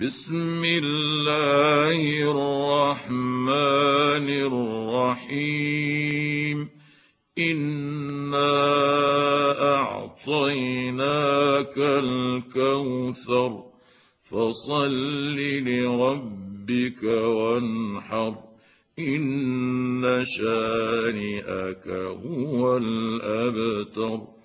بسم الله الرحمن الرحيم. إنا أعطيناك الكوثر فصل لربك وانحر. إن شانئك هو الأبتر.